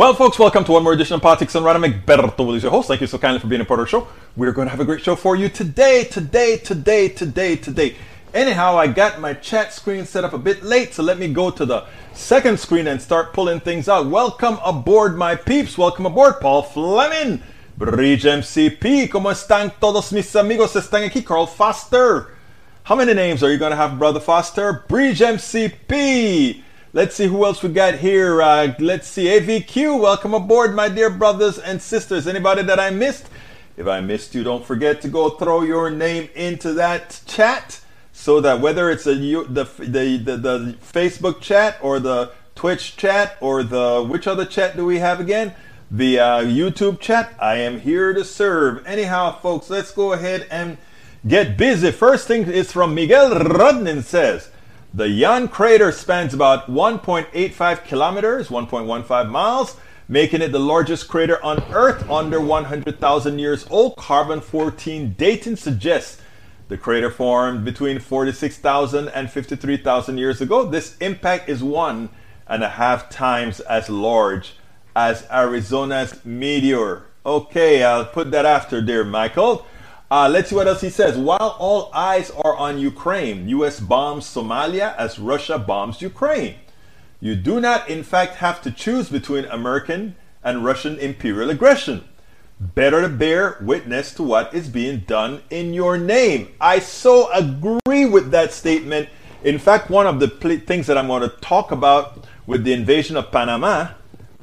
Well, folks, welcome to one more edition of Politics and Random. Egberto Willies, your host. Thank you so kindly for being a part of the show. We're going to have a great show for you today, today, today, today, today. Anyhow, I got my chat screen set up a bit late, so let me go to the second screen and start pulling things out. Welcome aboard, my peeps. Welcome aboard, Paul Fleming. Bridge MCP. ¿Cómo están todos mis amigos? Están aquí, Carl Foster. How many names are you going to have, Brother Foster? Bridge MCP. Let's see who else we got here. Uh, let's see. AVQ, welcome aboard, my dear brothers and sisters. Anybody that I missed? If I missed you, don't forget to go throw your name into that chat so that whether it's a, the, the, the, the Facebook chat or the Twitch chat or the which other chat do we have again? The uh, YouTube chat. I am here to serve. Anyhow, folks, let's go ahead and get busy. First thing is from Miguel Rudnin says. The Yilan crater spans about 1.85 kilometers, 1.15 miles, making it the largest crater on Earth under 100,000 years old. Carbon 14 dating suggests the crater formed between 46,000 and 53,000 years ago. This impact is one and a half times as large as Arizona's meteor. Okay, I'll put that after, dear Michael. Uh, let's see what else he says. While all eyes are on Ukraine, U.S. bombs Somalia as Russia bombs Ukraine. You do not, in fact, have to choose between American and Russian imperial aggression. Better to bear witness to what is being done in your name. I so agree with that statement. In fact, one of the pl- things that I'm going to talk about with the invasion of Panama,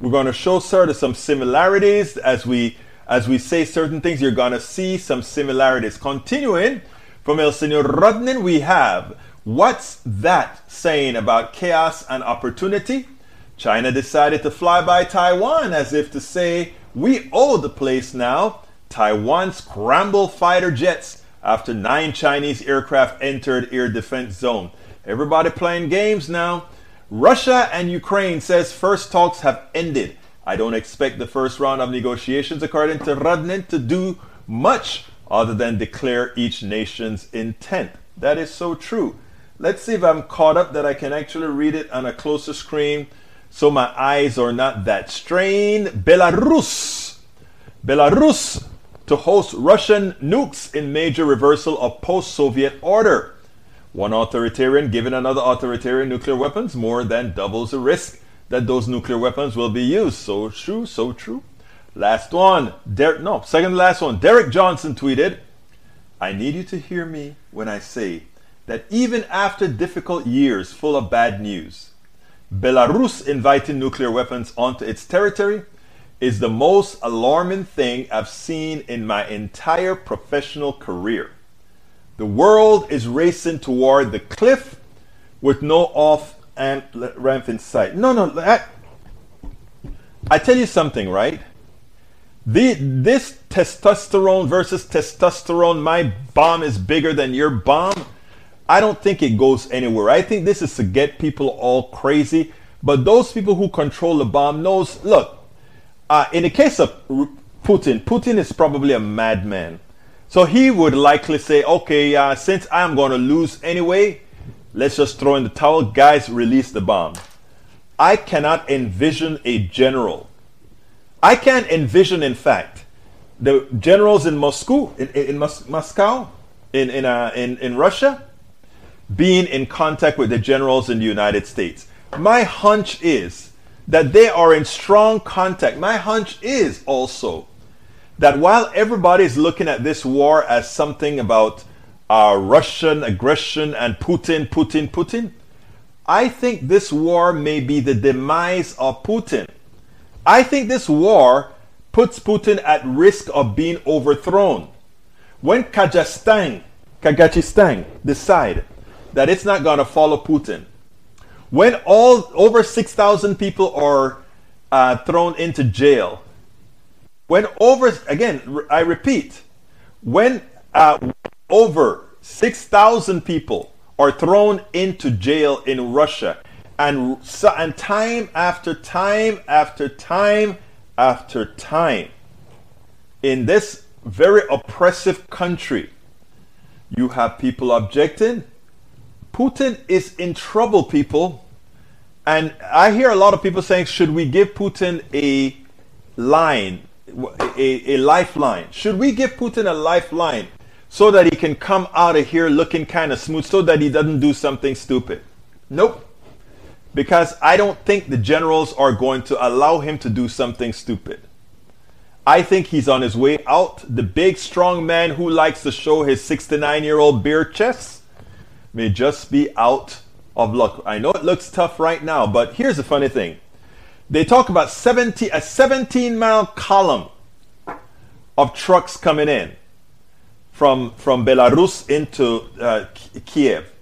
we're going to show sort of some similarities as we as we say certain things, you're going to see some similarities. Continuing from El Senor Rudnin, we have what's that saying about chaos and opportunity? China decided to fly by Taiwan as if to say, we owe the place now. Taiwan scrambled fighter jets after nine Chinese aircraft entered air defense zone. Everybody playing games now. Russia and Ukraine says first talks have ended. I don't expect the first round of negotiations, according to Rudnin, to do much other than declare each nation's intent. That is so true. Let's see if I'm caught up that I can actually read it on a closer screen so my eyes are not that strained. Belarus. Belarus to host Russian nukes in major reversal of post Soviet order. One authoritarian giving another authoritarian nuclear weapons more than doubles the risk that those nuclear weapons will be used. So true, so true. Last one. Der- no, second last one. Derek Johnson tweeted, I need you to hear me when I say that even after difficult years full of bad news, Belarus inviting nuclear weapons onto its territory is the most alarming thing I've seen in my entire professional career. The world is racing toward the cliff with no off and ramp in sight. No, no. I, I tell you something, right? The, this testosterone versus testosterone, my bomb is bigger than your bomb. I don't think it goes anywhere. I think this is to get people all crazy. But those people who control the bomb knows. Look, uh, in the case of Putin, Putin is probably a madman. So he would likely say, okay, uh, since I'm going to lose anyway, Let's just throw in the towel. Guys, release the bomb. I cannot envision a general. I can't envision, in fact, the generals in Moscow, in, in, in Moscow, in, in, uh, in, in Russia, being in contact with the generals in the United States. My hunch is that they are in strong contact. My hunch is also that while everybody is looking at this war as something about uh, Russian aggression and Putin, Putin, Putin. I think this war may be the demise of Putin. I think this war puts Putin at risk of being overthrown. When Kazakhstan, Kazakhstan decide that it's not going to follow Putin, when all over 6,000 people are uh, thrown into jail, when over, again, I repeat, when uh, over 6,000 people are thrown into jail in Russia. And, and time after time after time after time, in this very oppressive country, you have people objecting. Putin is in trouble, people. And I hear a lot of people saying, should we give Putin a line, a, a lifeline? Should we give Putin a lifeline so that he can come out of here looking kind of smooth, so that he doesn't do something stupid? Nope. Because I don't think the generals are going to allow him to do something stupid. I think he's on his way out. The big, strong man who likes to show his 69 year old beer chest may just be out of luck. I know it looks tough right now, but here's the funny thing. They talk about 70, a 17 mile column of trucks coming in from, from Belarus into uh, Kiev.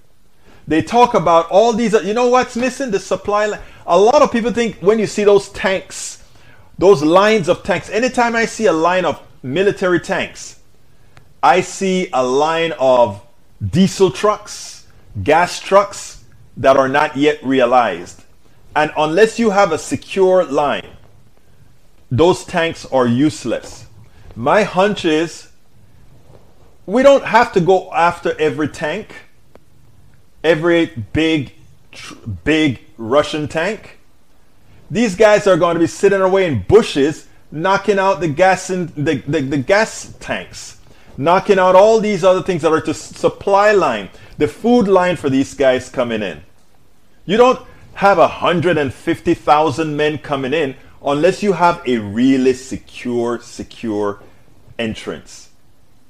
They talk about all these, you know what's missing? The supply line. A lot of people think when you see those tanks, those lines of tanks, anytime I see a line of military tanks, I see a line of diesel trucks, gas trucks, that are not yet realized. And unless you have a secure line, those tanks are useless. My hunch is we don't have to go after every tank, every big, big Russian tank. These guys are going to be sitting away in bushes, knocking out the gas in the, the, the gas tanks, knocking out all these other things that are to supply line, the food line for these guys coming in. You don't have 150,000 men coming in unless you have a really secure, secure entrance.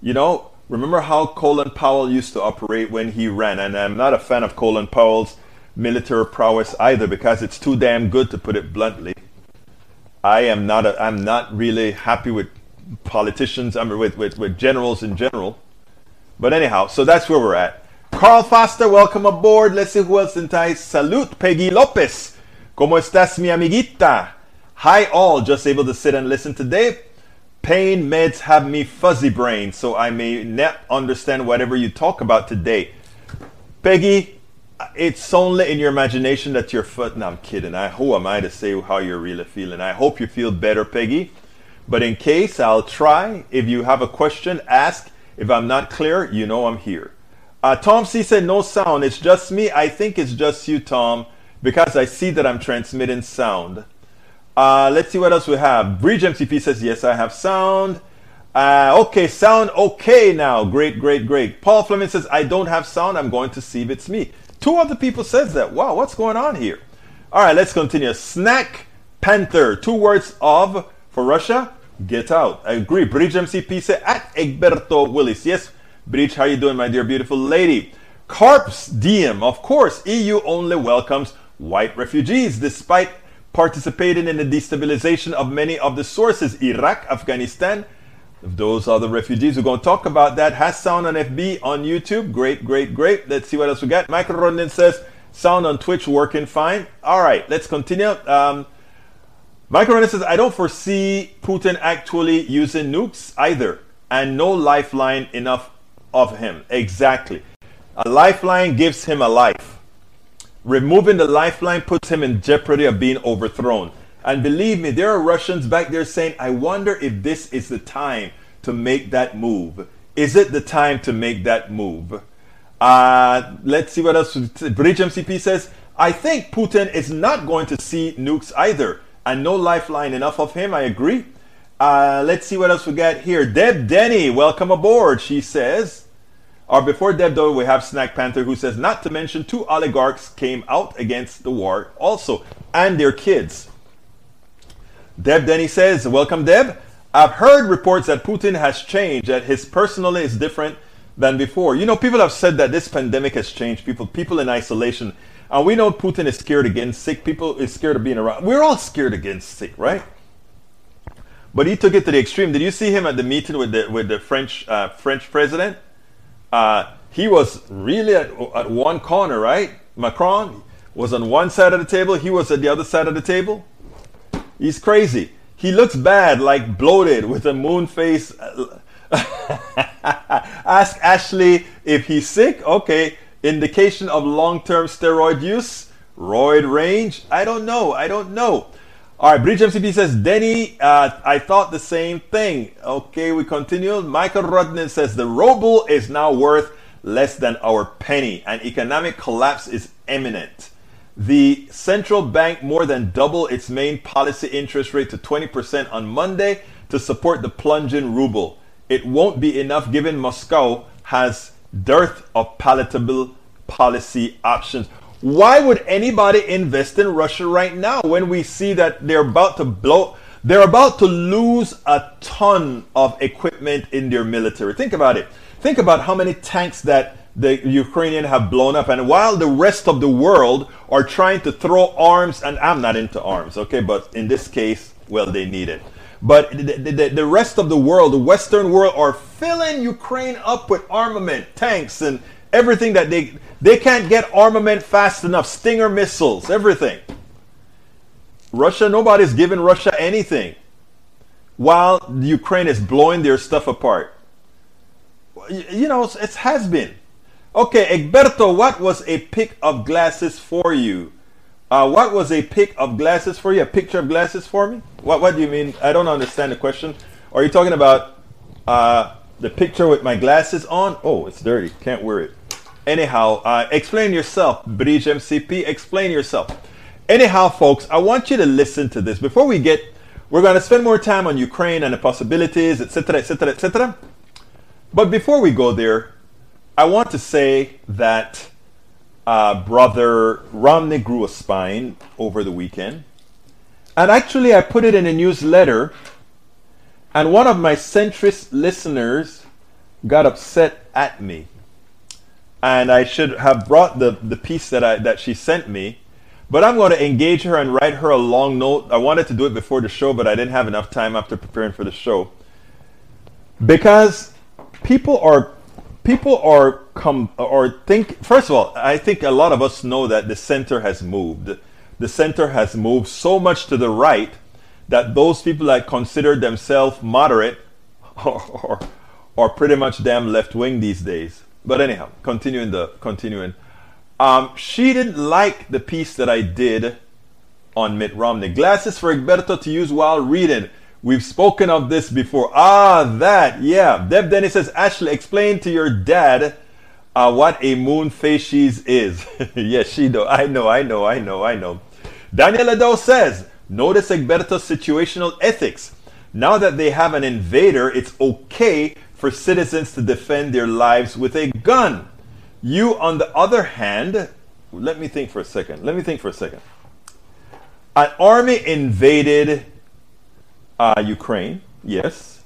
You know, remember how Colin Powell used to operate when he ran? And I'm not a fan of Colin Powell's military prowess either because it's too damn good to put it bluntly. I am not a, I'm not really happy with politicians, I mean with, with, with generals in general. But anyhow, so that's where we're at. Carl Foster, welcome aboard. Let's see who else in Thai. Salute, Peggy Lopez. ¿Cómo estás, mi amiguita? Hi, all. Just able to sit and listen today. Pain meds have me fuzzy brain, so I may not understand whatever you talk about today. Peggy, it's only in your imagination that you're foot. No, I'm kidding. I, who am I to say how you're really feeling? I hope you feel better, Peggy. But in case, I'll try. If you have a question, ask. If I'm not clear, you know I'm here. Uh, Tom C said no sound. It's just me. I think it's just you, Tom, because I see that I'm transmitting sound. Uh, let's see what else we have. Bridge MCP says yes, I have sound. Uh, okay, sound okay now. Great, great, great. Paul Fleming says I don't have sound. I'm going to see if it's me. Two other people says that. Wow, what's going on here? All right, let's continue. Snack Panther. Two words of for Russia. Get out. I agree. Bridge MCP said at Egberto Willies. Yes, Bridge, how you doing, my dear beautiful lady? Carps Diem, of course, EU only welcomes white refugees despite participating in the destabilization of many of the sources, Iraq, Afghanistan. Those are the refugees. We're going to talk about that. Has sound on FB on YouTube. Great, great, great. Let's see what else we got. Michael Rodden says sound on Twitch working fine. All right, let's continue. Um, Michael Rodden says I don't foresee Putin actually using nukes either, and no lifeline enough of him. Exactly. A lifeline gives him a life. Removing the lifeline puts him in jeopardy of being overthrown. And believe me, there are Russians back there saying, I wonder if this is the time to make that move. Is it the time to make that move? Uh, let's see what else. Bridge MCP says, I think Putin is not going to see nukes either. And no lifeline enough of him. I agree. Uh, let's see what else we got here. Deb Denny, welcome aboard. She says, or before Deb though, we have Snack Panther who says, not to mention two oligarchs came out against the war also, and their kids. Deb Denny says, welcome Deb. I've heard reports that Putin has changed, that his personality is different than before. You know, people have said that this pandemic has changed people, people in isolation. And we know Putin is scared getting sick. People is scared of being around. We're all scared getting sick, right? But he took it to the extreme. Did you see him at the meeting with the with the French uh, French president? Uh, he was really at, at one corner, right? Macron was on one side of the table, he was at the other side of the table. He's crazy. He looks bad, like bloated with a moon face. Ask Ashley if he's sick. Okay, indication of long term steroid use, roid range. I don't know. I don't know. All right, Bridge MCP says, Denny, uh, I thought the same thing. Okay, we continue. Michael Rodden says, the ruble is now worth less than our penny and economic collapse is imminent. The central bank more than doubled its main policy interest rate to 20% on Monday to support the plunging ruble. It won't be enough given Moscow has dearth of palatable policy options. Why would anybody invest in Russia right now when we see that they're about to blow they're about to lose a ton of equipment in their military. Think about it. Think about how many tanks that the Ukrainian have blown up. And while the rest of the world are trying to throw arms, and I'm not into arms, okay, but in this case, well, they need it. But the, the, the rest of the world, the Western world, are filling Ukraine up with armament, tanks, and everything that they they can't get armament fast enough, Stinger missiles, everything. Russia, nobody's giving Russia anything, while Ukraine is blowing their stuff apart. You know, it has been. Okay, Egberto, what was a pick of glasses for you? Uh, what was a pick of glasses for you? A picture of glasses for me? What What do you mean? I don't understand the question. Are you talking about uh, the picture with my glasses on? Oh, it's dirty. Can't wear it. Anyhow, uh, explain yourself, Bridge MCP. Explain yourself. Anyhow, folks, I want you to listen to this before we get. We're going to spend more time on Ukraine and the possibilities, etc., etc., etc. But before we go there, I want to say that uh, brother Romney grew a spine over the weekend. And actually, I put it in a newsletter, and one of my centrist listeners got upset at me. And I should have brought the, the piece that, I, that she sent me, but I'm going to engage her and write her a long note. I wanted to do it before the show, but I didn't have enough time after preparing for the show. Because people are people are come or think first of all i think a lot of us know that the center has moved the center has moved so much to the right that those people that consider themselves moderate are, are pretty much damn left wing these days but anyhow continuing the continuing um, she didn't like the piece that i did on mitt romney glasses for egberto to use while reading We've spoken of this before. Ah, that, yeah. Deb Dennis says, Ashley, explain to your dad uh, what a moon facies is. yes, she know. I know, I know, I know, I know. Daniel Ado says, notice Egberto's situational ethics. Now that they have an invader, it's okay for citizens to defend their lives with a gun. You, on the other hand, let me think for a second. Let me think for a second. An army invaded uh, Ukraine, yes.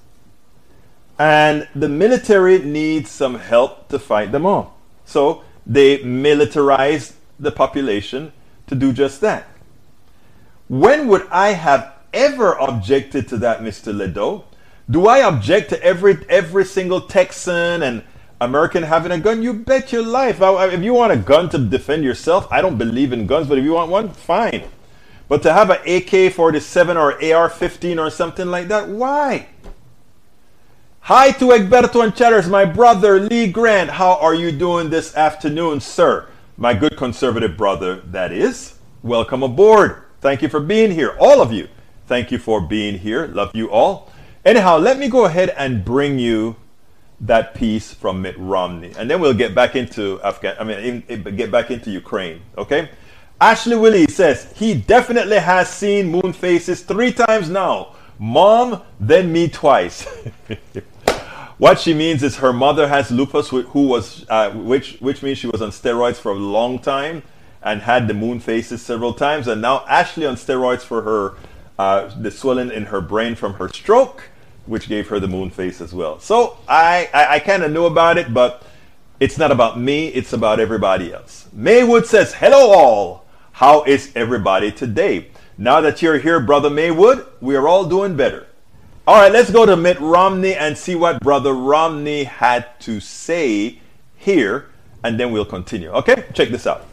And the military needs some help to fight them off. So they militarize the population to do just that. When would I have ever objected to that, Mr. Ledo? Do I object to every every single Texan and American having a gun? You bet your life. If you want a gun to defend yourself, I don't believe in guns, but if you want one, fine. But to have an AK 47 or AR 15 or something like that, why? Hi to Egberto and Chatters, my brother Lee Grant. How are you doing this afternoon, sir? My good conservative brother, that is. Welcome aboard. Thank you for being here. All of you, thank you for being here. Love you all. Anyhow, let me go ahead and bring you that piece from Mitt Romney, and then we'll get back into Afghan. I mean, get back into Ukraine. Okay. Ashley Willie says he definitely has seen moon faces three times now. Mom, then me twice. what she means is her mother has lupus, who was uh, which which means she was on steroids for a long time and had the moon faces several times, and now Ashley on steroids for her uh, the swelling in her brain from her stroke, which gave her the moon face as well. So I I, I kind of knew about it, but it's not about me; it's about everybody else. Maywood says, "Hello all." How is everybody today? Now that you're here, Brother Maywood, we are all doing better. All right, let's go to Mitt Romney and see what Brother Romney had to say here, and then we'll continue. Okay, check this out.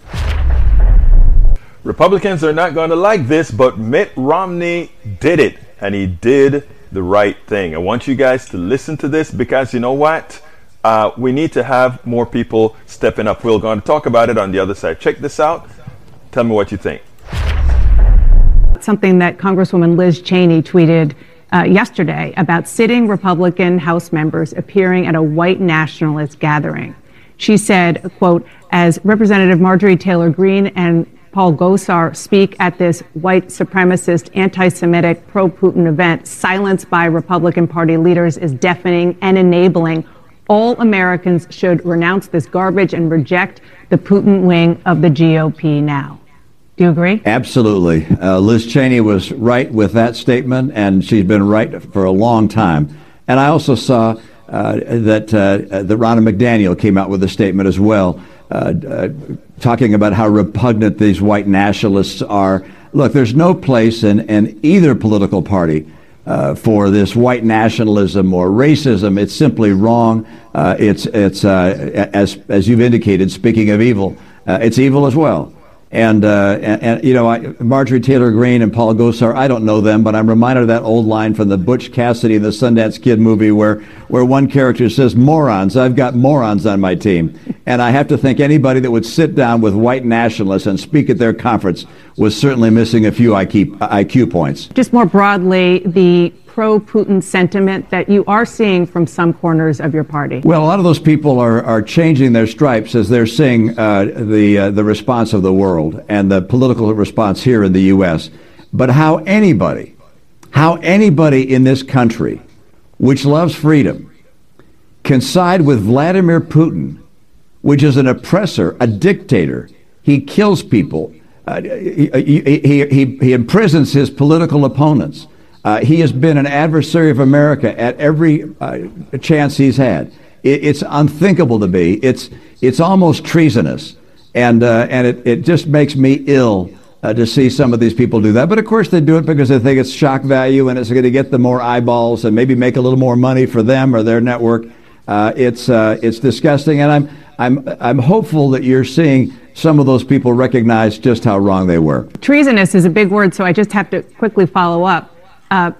Republicans are not going to like this, but Mitt Romney did it, and he did the right thing. I want you guys to listen to this because you know what? Uh, we need to have more people stepping up. We're going to talk about it on the other side. Check this out. Tell me what you think. Something that Congresswoman Liz Cheney tweeted uh, yesterday about sitting Republican House members appearing at a white nationalist gathering. She said, quote, as Representative Marjorie Taylor Greene and Paul Gosar speak at this white supremacist, anti Semitic, pro Putin event. Silence by Republican Party leaders is deafening and enabling. All Americans should renounce this garbage and reject the Putin wing of the GOP now. Do you agree? Absolutely. Uh, Liz Cheney was right with that statement, and she's been right for a long time. And I also saw uh, that uh, that Ronna McDaniel came out with a statement as well, talking about how repugnant these white nationalists are. Look, there's no place in, in either political party uh, for this white nationalism or racism. It's simply wrong. Uh, it's it's uh, as as you've indicated. Speaking of evil, uh, it's evil as well. And, uh, and, and, you know, I, Marjorie Taylor Greene and Paul Gosar, I don't know them, but I'm reminded of that old line from the Butch Cassidy and the Sundance Kid movie where, where one character says, morons, I've got morons on my team. And I have to think anybody that would sit down with white nationalists and speak at their conference was certainly missing a few IQ, IQ points. Just more broadly, the pro Putin sentiment that you are seeing from some corners of your party? Well, a lot of those people are, are changing their stripes as they're seeing uh, the, uh, the response of the world and the political response here in the U.S. But how anybody, how anybody in this country, which loves freedom, can side with Vladimir Putin, which is an oppressor, a dictator. He kills people. Uh, he, he, he, he imprisons his political opponents. Uh, he has been an adversary of America at every uh, chance he's had. It, it's unthinkable to be. It's it's almost treasonous, and uh, and it, it just makes me ill uh, to see some of these people do that. But of course, they do it because they think it's shock value and it's going to get them more eyeballs and maybe make a little more money for them or their network. Uh, it's uh, it's disgusting, and I'm I'm I'm hopeful that you're seeing some of those people recognize just how wrong they were. Treasonous is a big word, so I just have to quickly follow up. Uh,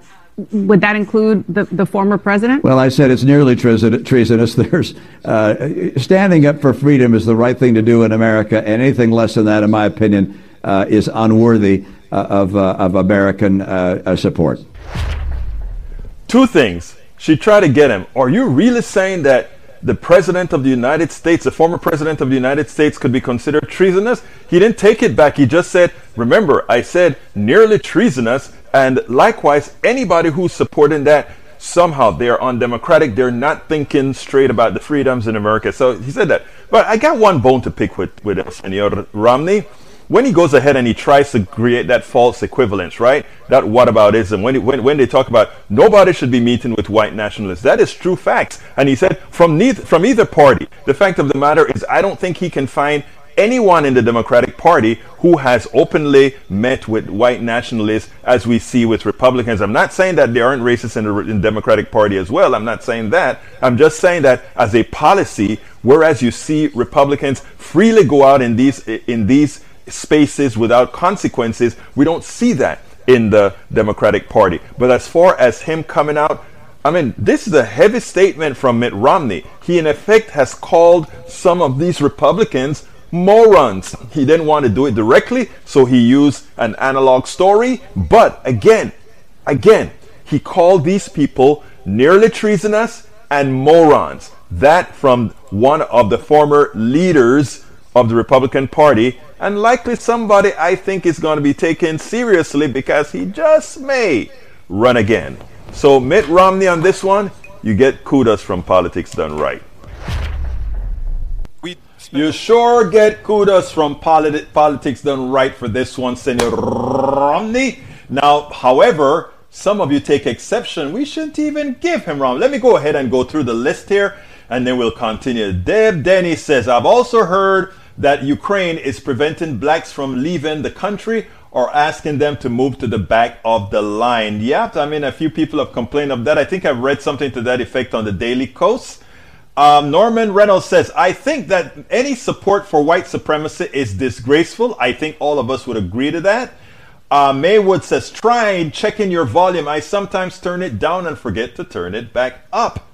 would that include the, the former president? Well, I said it's nearly treasonous. There's uh, standing up for freedom is the right thing to do in America, and anything less than that, in my opinion, uh, is unworthy uh, of, uh, of American uh, support. Two things. She tried to get him. Are you really saying that the president of the United States, the former president of the United States, could be considered treasonous? He didn't take it back. He just said, remember, I said nearly treasonous and likewise, anybody who's supporting that, somehow they're undemocratic. They're not thinking straight about the freedoms in America. So he said that. But I got one bone to pick with, with Senor Romney. When he goes ahead and he tries to create that false equivalence, right? That whataboutism. When, he, when, when they talk about nobody should be meeting with white nationalists, that is true facts. And he said from neither, from either party, the fact of the matter is I don't think he can find anyone in the Democratic Party who has openly met with white nationalists as we see with Republicans. I'm not saying that there aren't racists in the, in Democratic Party as well. I'm not saying that. I'm just saying that as a policy, whereas you see Republicans freely go out in these in these spaces without consequences, we don't see that in the Democratic Party. But as far as him coming out I mean, this is a heavy statement from Mitt Romney. He, in effect, has called some of these Republicans morons. He didn't want to do it directly, so he used an analog story. But again, again, he called these people nearly treasonous and morons. That from one of the former leaders of the Republican Party, and likely somebody I think is going to be taken seriously because he just may run again. So, Mitt Romney on this one, you get kudos from Politics Done Right. You sure get kudos from politi- politics done right for this one, Senor Romney. Now, however, some of you take exception. We shouldn't even give him Romney. Let me go ahead and go through the list here, and then we'll continue. Deb Denny says, I've also heard that Ukraine is preventing blacks from leaving the country or asking them to move to the back of the line. Yeah, I mean, a few people have complained of that. I think I've read something to that effect on the Daily Kos. Um, Norman Reynolds says, I think that any support for white supremacy is disgraceful. I think all of us would agree to that. Uh, Maywood says, try checking your volume. I sometimes turn it down and forget to turn it back up.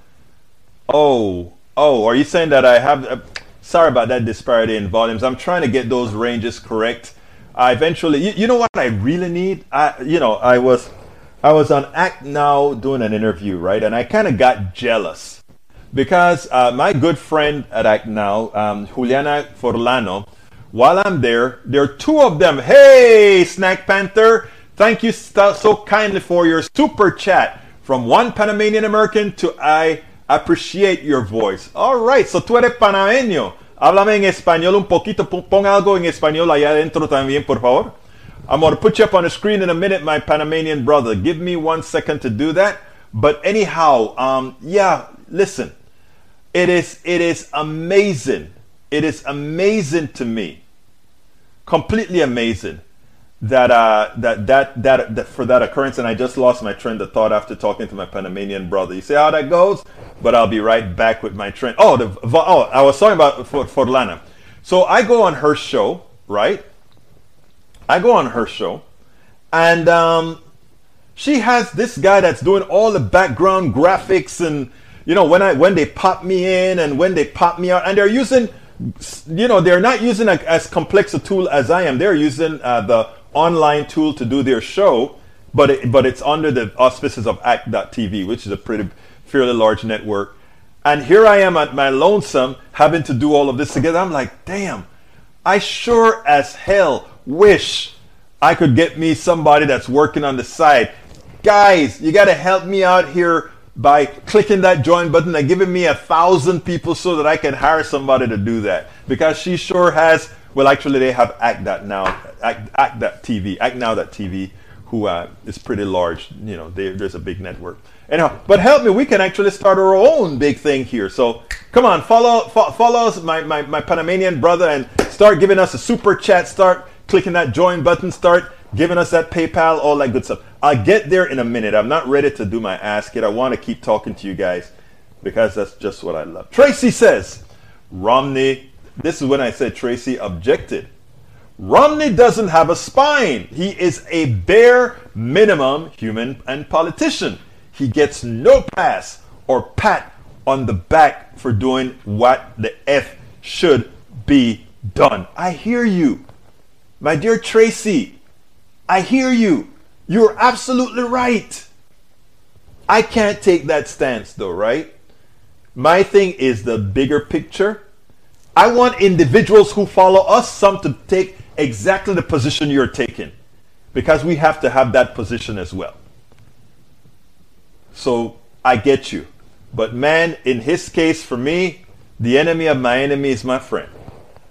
Oh, oh, are you saying that I have. Uh, sorry about that disparity in volumes. I'm trying to get those ranges correct. I eventually, you, you know what I really need? I, you know, I was, I was on Act Now doing an interview, right? And I kind of got jealous because uh, my good friend right Now, um, Juliana Forlano, while I'm there. There are two of them. Hey, Snack Panther, thank you so kindly for your super chat from one Panamanian American to I appreciate your voice. All right, so tú eres panameño. Háblame en español un poquito. Pon algo en español allá adentro también, por favor. I'm going to put you up on the screen in a minute, my Panamanian brother. Give me one second to do that. But anyhow, um, yeah, listen. It is it is amazing. It is amazing to me completely amazing that, uh, that, that, that, that, for that occurrence. And I just lost my train of thought after talking to my Panamanian brother. You see how that goes? But I'll be right back with my train. Oh, the, oh I was talking about for, Forlano. So I go on her show, right? I go on her show, and um, she has this guy that's doing all the background graphics and you know when I when they pop me in and when they pop me out, and they're using you know, they're not using a, as complex a tool as I am. They're using uh, the online tool to do their show, but it, but it's under the auspices of Act.tv, which is a pretty fairly large network. And here I am at my lonesome having to do all of this together. I'm like, damn, I sure as hell wish I could get me somebody that's working on the side. Guys, you got to help me out here by clicking that join button and giving me a thousand people so that I can hire somebody to do that. Because she sure has, well, actually, they have Act That Now, Act, Act That TV, Act Now That TV, who uh, is pretty large. You know, they, there's a big network. Anyhow, but help me, we can actually start our own big thing here. So come on, follow, fo- follow us, my, my, my Panamanian brother, and start giving us a super chat. Start clicking that join button. Start giving us that PayPal, all that good stuff. I'll get there in a minute. I'm not ready to do my ask it. I want to keep talking to you guys because that's just what I love. Tracy says, Romney, this is when I said Tracy objected. Romney doesn't have a spine. He is a bare minimum human and politician. He gets no pass or pat on the back for doing what the F should be done. I hear you. My dear Tracy, I hear you. You're absolutely right. I can't take that stance though, right? My thing is the bigger picture. I want individuals who follow us some to take exactly the position you're taking because we have to have that position as well. So I get you. But man, in his case, for me, the enemy of my enemy is my friend.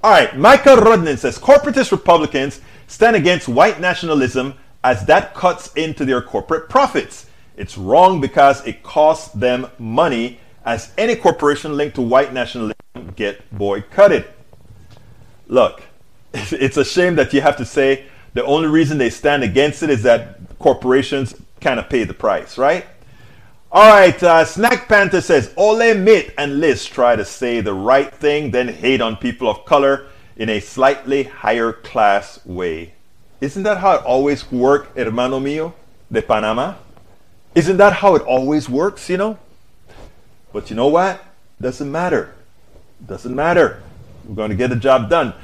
All right, Michael Rudnin says corporatist Republicans stand against white nationalism as that cuts into their corporate profits. It's wrong because it costs them money, as any corporation linked to white nationalism get boycotted. Look, it's a shame that you have to say the only reason they stand against it is that corporations kind of pay the price, right? All right, uh, Snack Panther says Ole Mitt and Liz try to say the right thing, then hate on people of color in a slightly higher class way. Isn't that how it always worked, hermano mío, de Panama? Isn't that how it always works, you know? But you know what? Doesn't matter. Doesn't matter. We're going to get the job done.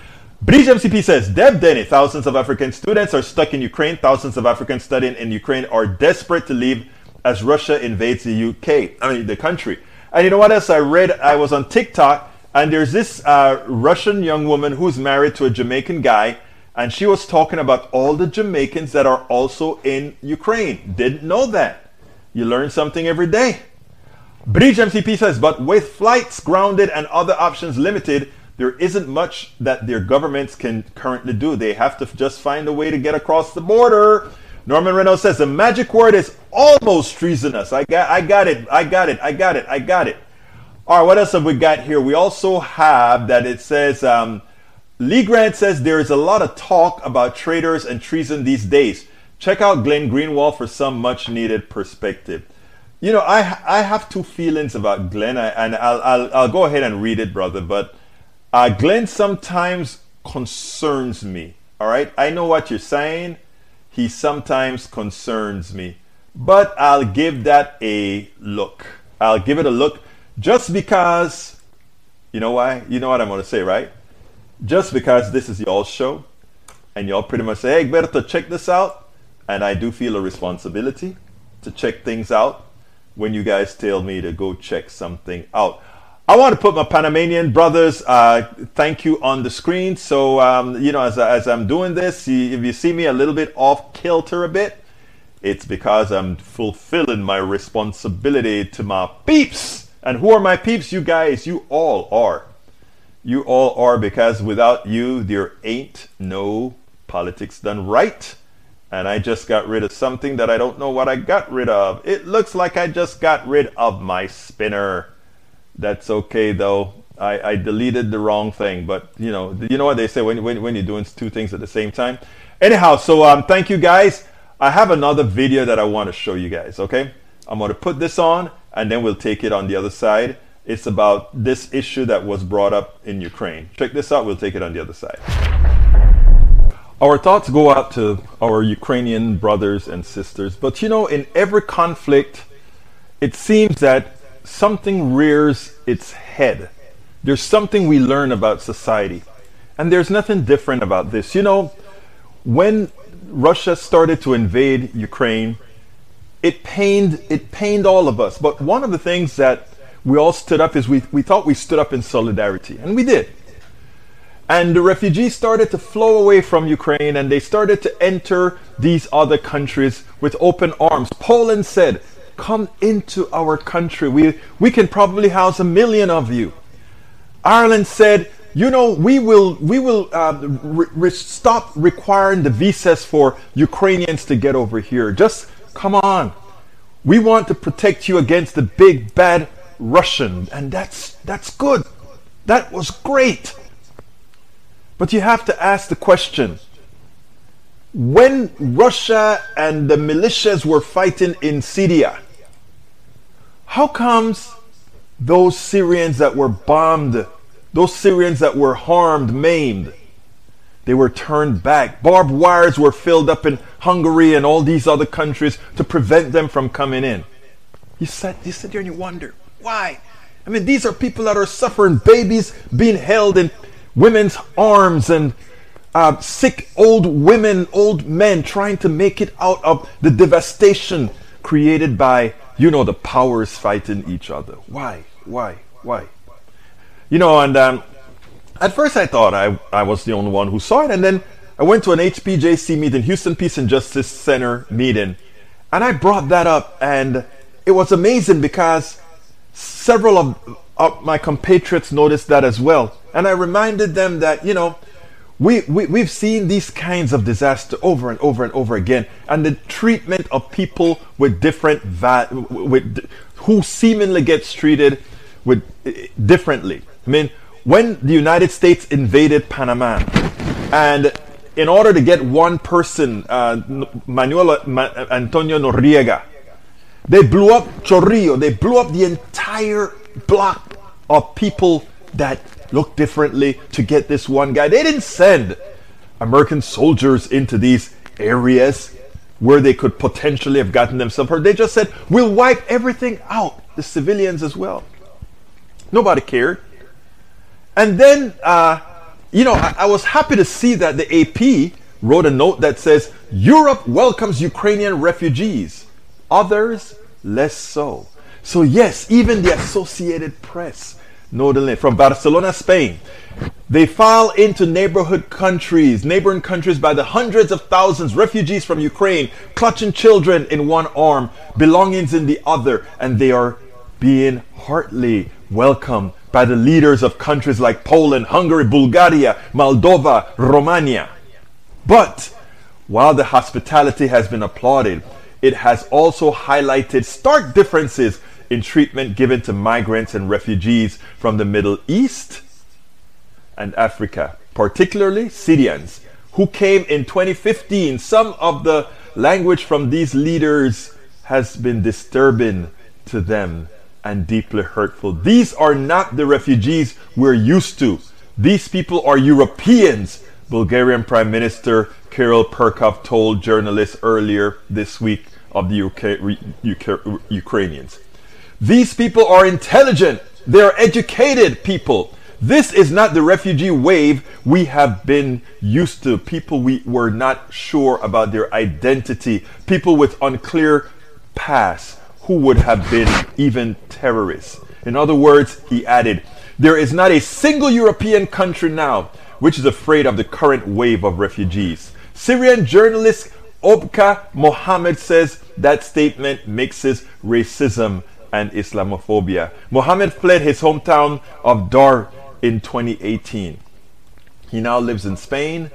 Bridge MCP says, Deb Denny, thousands of African students are stuck in Ukraine. Thousands of Africans studying in Ukraine are desperate to leave as Russia invades the UK, I mean, the country. And you know what else I read? I was on TikTok and there's this uh, Russian young woman who's married to a Jamaican guy, and she was talking about all the Jamaicans that are also in Ukraine. Didn't know that. You learn something every day. Bridge MCP says, but with flights grounded and other options limited, there isn't much that their governments can currently do. They have to just find a way to get across the border. Norman Reynolds says the magic word is almost treasonous. I got, I got it. I got it. I got it. I got it. All right, what else have we got here? We also have that it says um, Lee Grant says there is a lot of talk about traitors and treason these days. Check out Glenn Greenwald for some much needed perspective. You know, I I have two feelings about Glenn, I, and I'll, I'll, I'll go ahead and read it, brother. But uh, Glenn sometimes concerns me. All right, I know what you're saying. He sometimes concerns me, but I'll give that a look. I'll give it a look just because, you know why? You know what I'm going to say, right? Just because this is y'all's show and y'all pretty much say, hey, better check this out. And I do feel a responsibility to check things out when you guys tell me to go check something out. I want to put my Panamanian brothers uh, thank you on the screen. So, um, you know, as, as I'm doing this, if you see me a little bit off kilter a bit, it's because I'm fulfilling my responsibility to my peeps. And who are my peeps? You guys, you all are. You all are because without you, there ain't no politics done right. And I just got rid of something that I don't know what I got rid of. It looks like I just got rid of my spinner. That's okay though. I, I deleted the wrong thing, but you know, you know what they say when, when, when you're doing two things at the same time. Anyhow, so um, thank you guys. I have another video that I want to show you guys. Okay, I'm to put this on, and then we'll take it on the other side. It's about this issue that was brought up in Ukraine. Check this out. We'll take it on the other side. Our thoughts go out to our Ukrainian brothers and sisters. But you know, in every conflict, it seems that something rears its head. There's something we learn about society. And there's nothing different about this. You know, when Russia started to invade Ukraine, it pained it pained all of us. But one of the things that we all stood up is we, we thought we stood up in solidarity, and we did. And the refugees started to flow away from Ukraine and they started to enter these other countries with open arms. Poland said, Come into our country. We, we can probably house a million of you. Ireland said, you know, we will we will uh, re- re- stop requiring the visas for Ukrainians to get over here. Just come on. We want to protect you against the big bad Russian, and that's that's good. That was great. But you have to ask the question when Russia and the militias were fighting in Syria, how comes those Syrians that were bombed, those Syrians that were harmed, maimed, they were turned back. Barbed wires were filled up in Hungary and all these other countries to prevent them from coming in. You sit, you sit there and you wonder, why? I mean, these are people that are suffering, babies being held in women's arms and uh, sick old women, old men trying to make it out of the devastation created by, you know, the powers fighting each other. Why? Why? Why? You know, and um, at first I thought I, I was the only one who saw it, and then I went to an HPJC meeting, Houston Peace and Justice Center meeting, and I brought that up, and it was amazing because several of, my compatriots noticed that as well. And I reminded them that, you know, we, we, we've seen these kinds of disaster over and over and over again. And the treatment of people with different, va- with, who seemingly gets treated with differently. I mean, when the United States invaded Panama, and in order to get one person, uh, Manuel Ma- Antonio Noriega, they blew up Chorrillo. They blew up the entire block of people that looked differently to get this one guy. They didn't send American soldiers into these areas where they could potentially have gotten themselves hurt. They just said, we'll wipe everything out, the civilians as well. Nobody cared. And then, uh, you know, I, I was happy to see that the AP wrote a note that says, Europe welcomes Ukrainian refugees. Others, less so. So, yes, even the Associated Press, notably from Barcelona, Spain, they file into neighborhood countries, neighboring countries by the hundreds of thousands, refugees from Ukraine, clutching children in one arm, belongings in the other, and they are being heartily welcomed by the leaders of countries like Poland, Hungary, Bulgaria, Moldova, Romania. But while the hospitality has been applauded, it has also highlighted stark differences in treatment given to migrants and refugees from the Middle East and Africa, particularly Syrians, who came in 2015. Some of the language from these leaders has been disturbing to them and deeply hurtful. These are not the refugees we're used to. These people are Europeans, Bulgarian Prime Minister Kirill Petkov told journalists earlier this week of the UK, UK, Ukrainians. These people are intelligent, they are educated people. This is not the refugee wave we have been used to. People we were not sure about their identity, people with unclear past who would have been even terrorists. In other words, he added, there is not a single European country now which is afraid of the current wave of refugees. Syrian journalist Okba Mohammed says that statement mixes racism and Islamophobia. Mohammed fled his hometown of Daraa in 2018. He now lives in Spain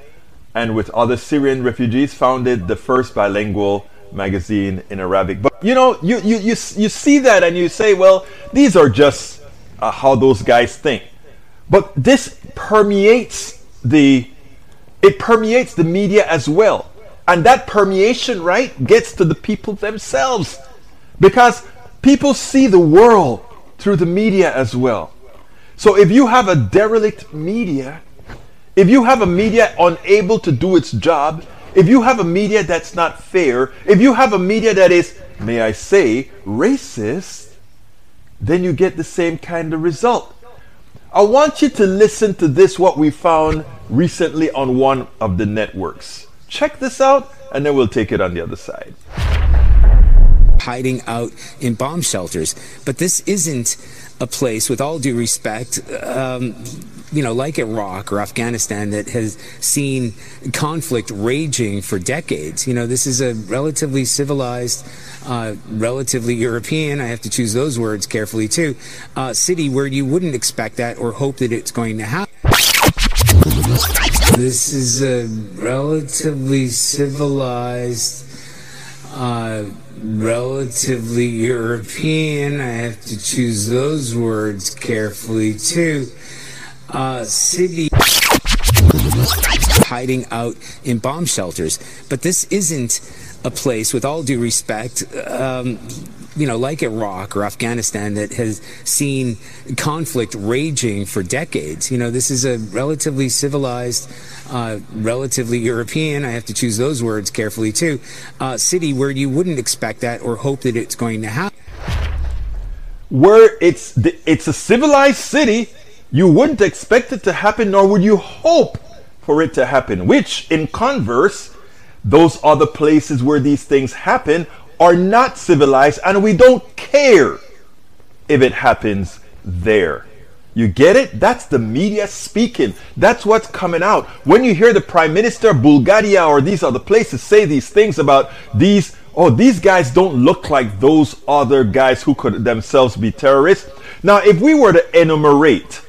and with other Syrian refugees founded the first bilingual magazine in Arabic. But you know, you, you, you, you see that and you say, well, these are just uh, how those guys think. But this permeates the it permeates the media as well. And that permeation, right, gets to the people themselves. Because people see the world through the media as well. So if you have a derelict media, if you have a media unable to do its job, if you have a media that's not fair, if you have a media that is, may I say, racist, then you get the same kind of result. I want you to listen to this, what we found recently on one of the networks. Check this out, and then we'll take it on the other side. Hiding out in bomb shelters. But this isn't a place, with all due respect, um, you know, like Iraq or Afghanistan that has seen conflict raging for decades. You know, this is a relatively civilized, uh, relatively European, I have to choose those words carefully too, uh, city where you wouldn't expect that or hope that it's going to happen. This is a relatively civilized, uh, relatively European. I have to choose those words carefully too uh, city hiding out in bomb shelters. But this isn't a place, with all due respect, um, you know, like Iraq or Afghanistan that has seen conflict raging for decades. You know, this is a relatively civilized, uh, relatively European, I have to choose those words carefully too, uh, city where you wouldn't expect that or hope that it's going to happen. Where it's, it's a civilized city you wouldn't expect it to happen, nor would you hope for it to happen, which, in converse, those other places where these things happen are not civilized, and we don't care if it happens there. You get it? That's the media speaking. That's what's coming out. When you hear the Prime Minister of Bulgaria or these other places say these things about these, oh, these guys don't look like those other guys who could themselves be terrorists. Now, if we were to enumerate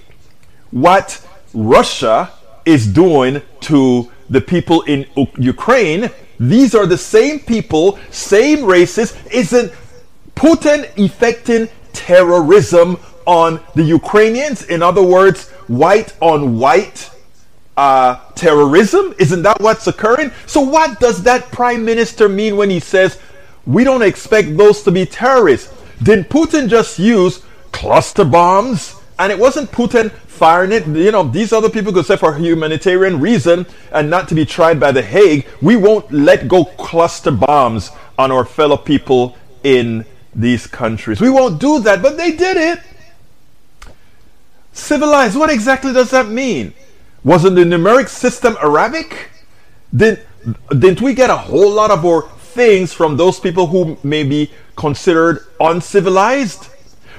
what Russia is doing to the people in U- Ukraine, these are the same people, same races. Isn't Putin effecting terrorism on the Ukrainians? In other words, white on white uh, terrorism? Isn't that what's occurring? So, what does that prime minister mean when he says we don't expect those to be terrorists? Didn't Putin just use cluster bombs? And it wasn't Putin firing it. You know, these other people could say for humanitarian reason and not to be tried by the Hague, we won't let go cluster bombs on our fellow people in these countries. We won't do that, but they did it. Civilized, what exactly does that mean? Wasn't the numeric system Arabic? Did, didn't we get a whole lot of our things from those people who may be considered uncivilized?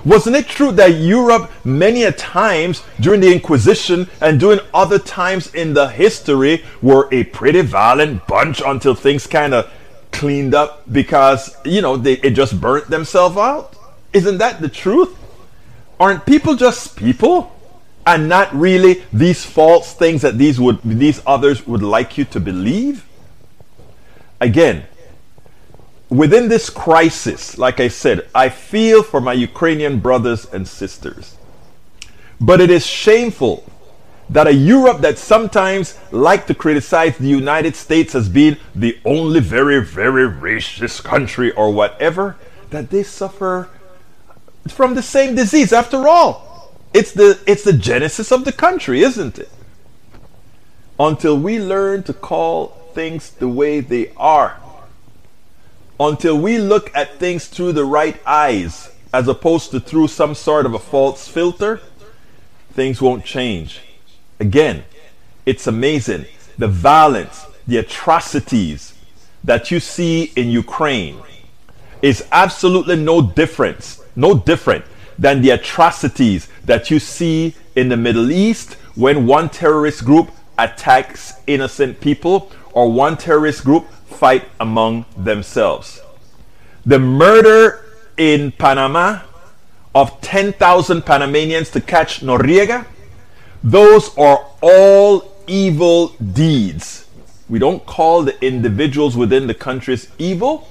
Wasn't it true that Europe, many a times during the Inquisition and during other times in the history, were a pretty violent bunch until things kind of cleaned up because, you know, they it just burnt themselves out? Isn't that the truth? Aren't people just people? And not really these false things that these would these others would like you to believe? Again, within this crisis, like I said, I feel for my Ukrainian brothers and sisters. But it is shameful that a Europe that sometimes like to criticize the United States as being the only very, very racist country or whatever, that they suffer from the same disease after all. It's the, it's the genesis of the country, isn't it? Until we learn to call things the way they are until we look at things through the right eyes as opposed to through some sort of a false filter, things won't change. Again, it's amazing the violence, the atrocities that you see in Ukraine is absolutely no difference, no different than the atrocities that you see in the Middle East when one terrorist group attacks innocent people or one terrorist group fight among themselves. The murder in Panama of 10,000 Panamanians to catch Noriega, those are all evil deeds. We don't call the individuals within the countries evil,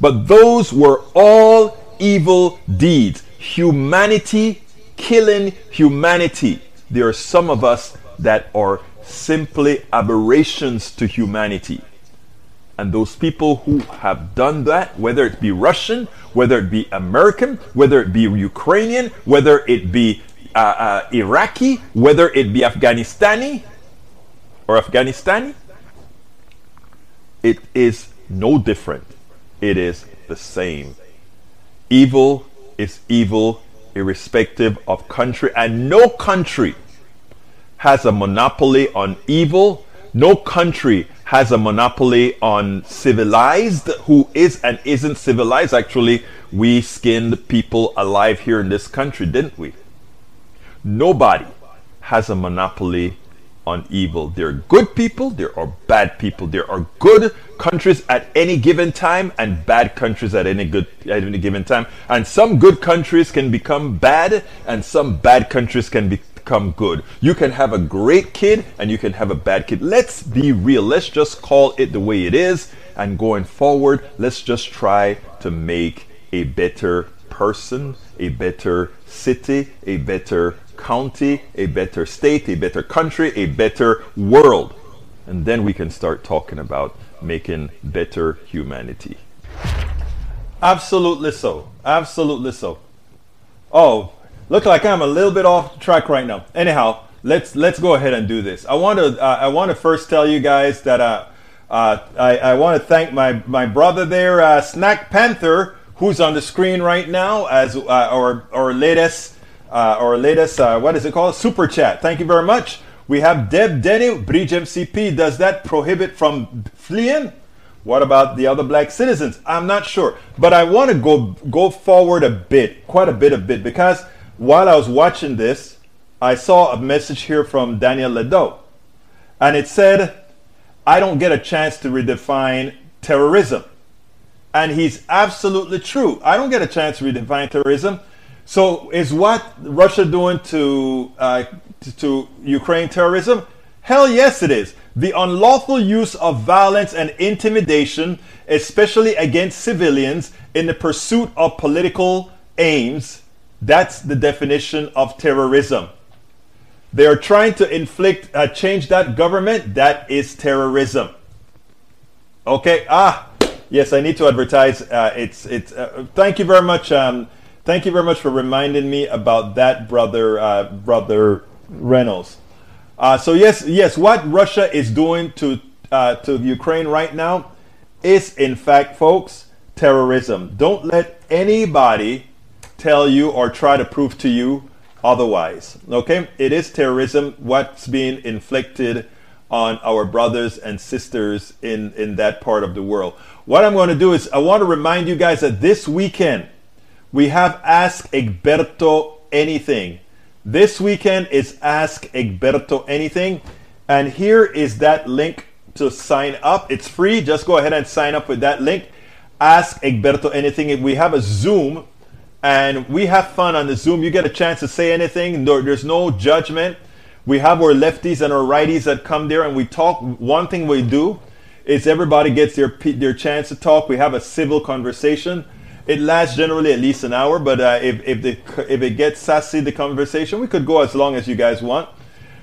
but those were all evil deeds. Humanity killing humanity. There are some of us that are simply aberrations to humanity. And those people who have done that, whether it be Russian, whether it be American, whether it be Ukrainian, whether it be uh, uh, Iraqi, whether it be Afghanistani or Afghanistani, it is no different. It is the same. Evil is evil irrespective of country, and no country has a monopoly on evil. No country has a monopoly on civilized. Who is and isn't civilized? Actually, we skinned people alive here in this country, didn't we? Nobody has a monopoly on evil. There are good people, there are bad people. There are good countries at any given time and bad countries at any good at any given time. And some good countries can become bad and some bad countries can become good. You can have a great kid and you can have a bad kid. Let's be real. Let's just call it the way it is and going forward, let's just try to make a better person, a better city, a better county, a better state, a better country, a better world. And then we can start talking about making better humanity. Absolutely so. Absolutely so. Oh, look like I'm a little bit off track right now. Anyhow, let's let's go ahead and do this. I want to uh, I want to first tell you guys that uh, uh, I, I want to thank my my brother there, uh, Snack Panther, who's on the screen right now as uh, our our latest uh, our latest what is it called super chat. Thank you very much. We have Deb Denny, Bridge MCP. Does that prohibit from fleeing? What about the other black citizens? I'm not sure. But I want to go go forward a bit, quite a bit a bit, because while I was watching this, I saw a message here from Daniel Ledo. And it said, I don't get a chance to redefine terrorism. And he's absolutely true. I don't get a chance to redefine terrorism. So is what Russia doing to uh, to, to Ukraine terrorism? Hell yes, it is. The unlawful use of violence and intimidation, especially against civilians in the pursuit of political aims, that's the definition of terrorism. They are trying to inflict, uh, change that government. That is terrorism. Okay. Ah, yes, I need to advertise. Uh, it's it's. Uh, thank you very much. Um, thank you very much for reminding me about that, brother, uh, brother Reynolds. Uh, so yes, yes, what Russia is doing to uh, to Ukraine right now is, in fact, folks, terrorism. Don't let anybody tell you or try to prove to you otherwise. Okay, it is terrorism. What's being inflicted on our brothers and sisters in in that part of the world. What I'm going to do is I want to remind you guys that this weekend we have Ask Egberto Anything. This weekend is Ask Egberto Anything. And here is that link to sign up. It's free. Just go ahead and sign up with that link. Ask Egberto Anything. We have a Zoom and we have fun on the Zoom. You get a chance to say anything. there's no judgment. We have our lefties and our righties that come there and we talk. One thing we do is everybody gets their their chance to talk. We have a civil conversation. It lasts generally at least an hour, but uh, if if, the, if it gets sassy, the conversation, we could go as long as you guys want.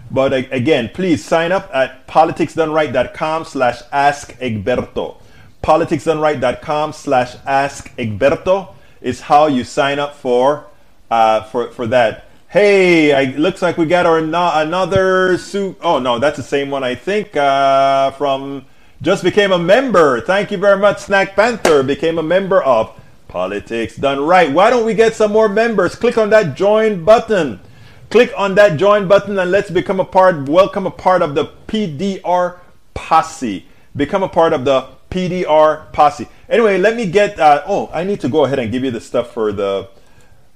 But again, please sign up at politicsdoneright.com slash ask Egberto. Politicsdoneright.com slash ask Egberto is how you sign up for uh, for for that. Hey, I, looks like we got our no, another suit. Oh no, that's the same one I think uh, from just became a member. Thank you very much, Snack Panther. Became a member of Politics Done Right. Why don't we get some more members? Click on that join button. Click on that join button and let's become a part, welcome a part of the PDR posse. Become a part of the PDR posse. Anyway, let me get, uh, oh, I need to go ahead and give you the stuff for the,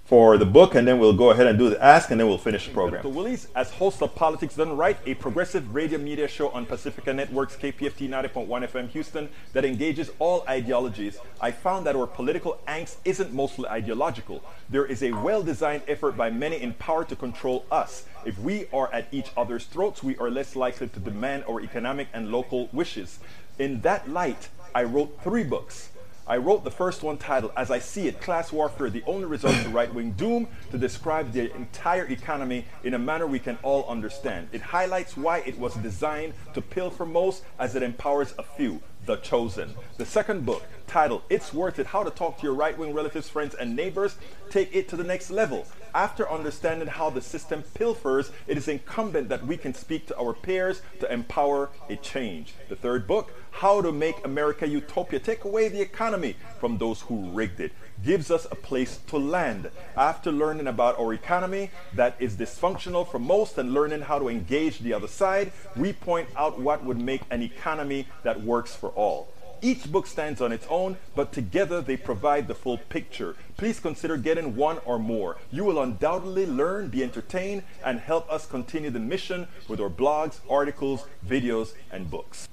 for the book, and then we'll go ahead and do the ask, and then we'll finish the program. So Willies, as host of Politics Done Right, a progressive radio media show on Pacifica Networks, KPFT 90.1 FM Houston, that engages all ideologies, I found that our political angst isn't mostly ideological. There is a well-designed effort by many in power to control us. If we are at each other's throats, we are less likely to demand our economic and local wishes. In that light, I wrote three books. I wrote the first one titled, As I See It Class Warfare, the only result to right wing doom, to describe the entire economy in a manner we can all understand. It highlights why it was designed to pilfer most as it empowers a few, the chosen. The second book, titled It's Worth It How to Talk to Your Right Wing Relatives, Friends, and Neighbors, take it to the next level. After understanding how the system pilfers, it is incumbent that we can speak to our peers to empower a change. The third book, How to Make America Utopia, take away the economy from those who rigged it, gives us a place to land. After learning about our economy that is dysfunctional for most and learning how to engage the other side, we point out what would make an economy that works for all. Each book stands on its own, but together they provide the full picture. Please consider getting one or more. You will undoubtedly learn, be entertained, and help us continue the mission with our blogs, articles, videos, and books.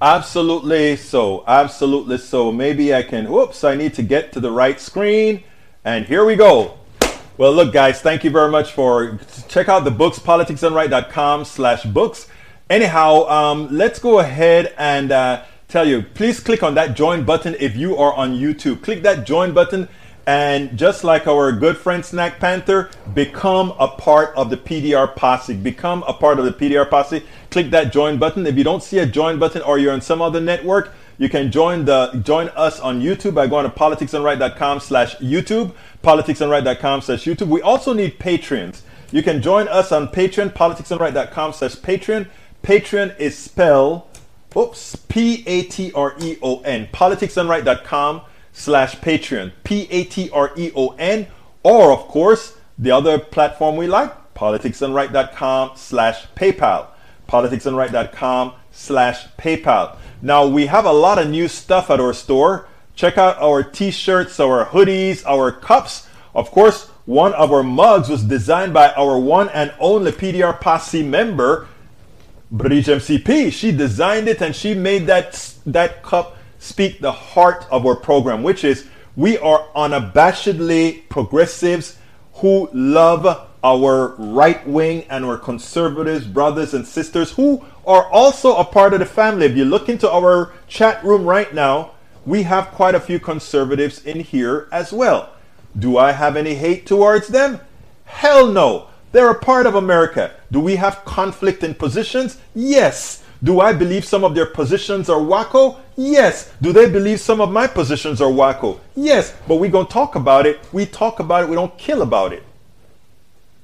Absolutely so. Absolutely so. Maybe I can, whoops, I need to get to the right screen. And here we go. Well, look, guys, thank you very much for check out the books, politicsdoneright.com slash books. Anyhow, um, let's go ahead and uh, tell you, please click on that join button if you are on YouTube. Click that join button and just like our good friend Snack Panther, become a part of the PDR posse. Become a part of the PDR posse. Click that join button. If you don't see a join button or you're on some other network, you can join the join us on YouTube by going to politicsdoneright.com slash YouTube, politicsdoneright.com slash YouTube. We also need Patreons. You can join us on Patreon, politicsdoneright.com slash Patreon. Patreon is spelled, oops, P-A-T-R-E-O-N, politicsdoneright.com slash Patreon, P-A-T-R-E-O-N, or of course, the other platform we like, politicsdoneright.com slash PayPal, politicsdoneright.com slash PayPal. Now, we have a lot of new stuff at our store. Check out our t-shirts, our hoodies, our cups. Of course, one of our mugs was designed by our one and only PDR Posse member, Bridge MCP. She designed it and she made that, that cup speak the heart of our program, which is we are unabashedly progressives who love our right wing and our conservatives, brothers and sisters who are also a part of the family. If you look into our chat room right now, we have quite a few conservatives in here as well. Do I have any hate towards them? Hell no. They're a part of America. Do we have conflict in positions? Yes. Do I believe some of their positions are wacko? Yes. Do they believe some of my positions are wacko? Yes. But we're going to talk about it. We talk about it. We don't kill about it.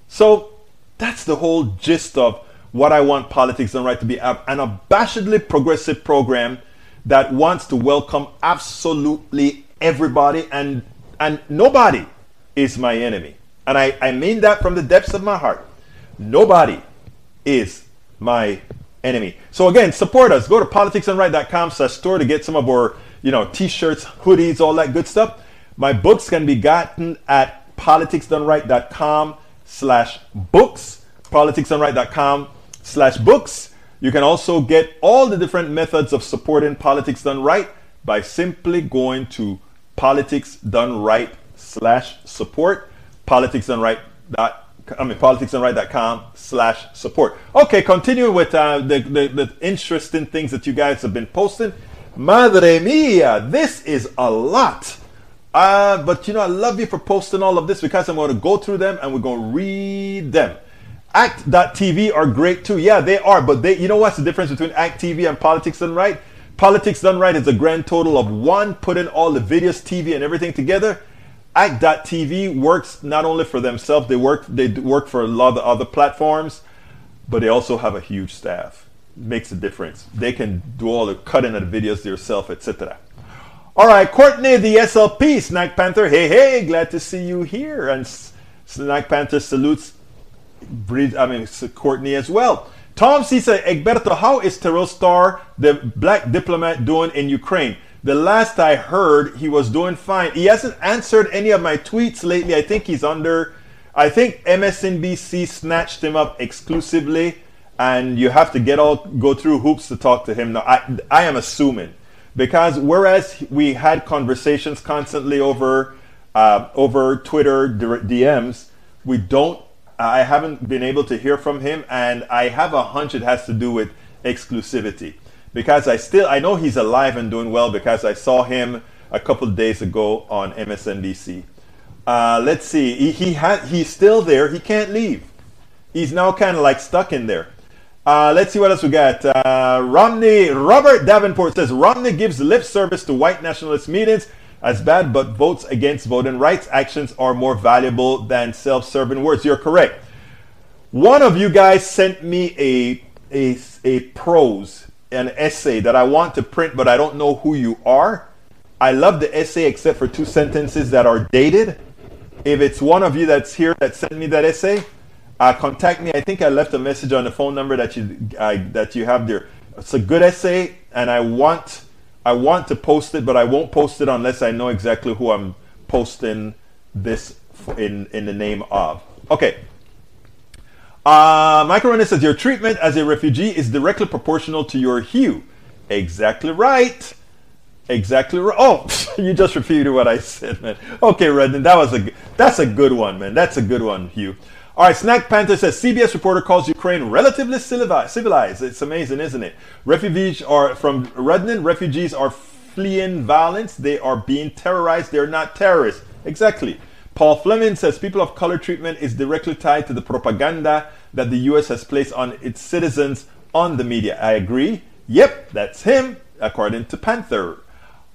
So that's the whole gist of what I want Politics Done Right to be an abashedly progressive program that wants to welcome absolutely everybody and and nobody is my enemy. And I, I mean that from the depths of my heart. Nobody is my enemy. So again, support us. Go to politicsdoneright.com slash store to get some of our, you know, t-shirts, hoodies, all that good stuff. My books can be gotten at politicsdoneright.com slash books, politicsdoneright.com slash books. You can also get all the different methods of supporting Politics Done Right by simply going to politics done right slash support, politics done right dot I mean, politicsdoneright.com slash support. Okay, continue with uh, the, the, the, interesting things that you guys have been posting. Madre mia, this is a lot. Uh, but you know, I love you for posting all of this because I'm going to go through them and we're going to read them. Act.tv are great too. Yeah, they are. But they, you know what's the difference between Act TV and Politics Done Right? Politics Done Right is a grand total of one, putting all the videos, TV, and everything together. Act.tv works not only for themselves, they work they work for a lot of other platforms, but they also have a huge staff. makes a difference. They can do all the cutting of the videos themselves, etc. All right, Courtney, the SLP, Snack Panther. Hey, hey, glad to see you here. And Snack Panther salutes, I mean, Courtney as well. Tom C Egberto, how is Terrell Starr, the black diplomat, doing in Ukraine? The last I heard, he was doing fine. He hasn't answered any of my tweets lately. I think he's under. I think MSNBC snatched him up exclusively, and you have to get all go through hoops to talk to him. Now, I I am assuming because whereas we had conversations constantly over uh, over Twitter DMs, we don't. I haven't been able to hear from him, and I have a hunch it has to do with exclusivity because I still I know he's alive and doing well because I saw him a couple days ago on MSNBC. Uh, let's see, he, he ha- he's still there. He can't leave. He's now kind of like stuck in there. Uh, let's see what else we got. Uh, Romney Robert Davenport says Romney gives lip service to white nationalist meetings as bad, but votes against voting rights actions are more valuable than self-serving words. You're correct. One of you guys sent me a a, a prose an essay that I want to print, but I don't know who you are. I love the essay except for two sentences that are dated. If it's one of you that's here that sent me that essay, uh, contact me. I think I left a message on the phone number that you that you have there. It's a good essay, and I want I want to post it, but I won't post it unless I know exactly who I'm posting this in in the name of. Okay. Uh, says your treatment as a refugee is directly proportional to your hue. Exactly right. Exactly right. Oh, you just repeated what I said, man. Okay, Redden, that was a that's a good one, man. That's a good one, Hugh. All right, Snack Panther says CBS reporter calls Ukraine relatively civilized. It's amazing, isn't it? Refugees are from Redden. Refugees are fleeing violence. They are being terrorized. They're not terrorists. Exactly. Paul Fleming says people of color treatment is directly tied to the propaganda that the US has placed on its citizens on the media. I agree. Yep, that's him, according to Panther.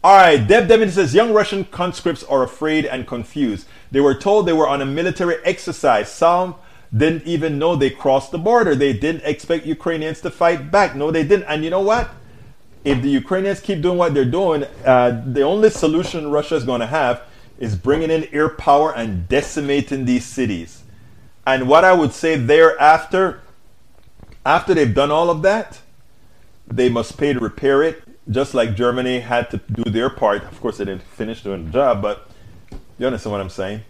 All right, Deb Devin says young Russian conscripts are afraid and confused. They were told they were on a military exercise. Some didn't even know they crossed the border. They didn't expect Ukrainians to fight back. No, they didn't. And you know what? If the Ukrainians keep doing what they're doing, uh, the only solution Russia is going to have is bringing in air power and decimating these cities. And what I would say thereafter, after they've done all of that, they must pay to repair it, just like Germany had to do their part. Of course, they didn't finish doing the job, but you understand what I'm saying?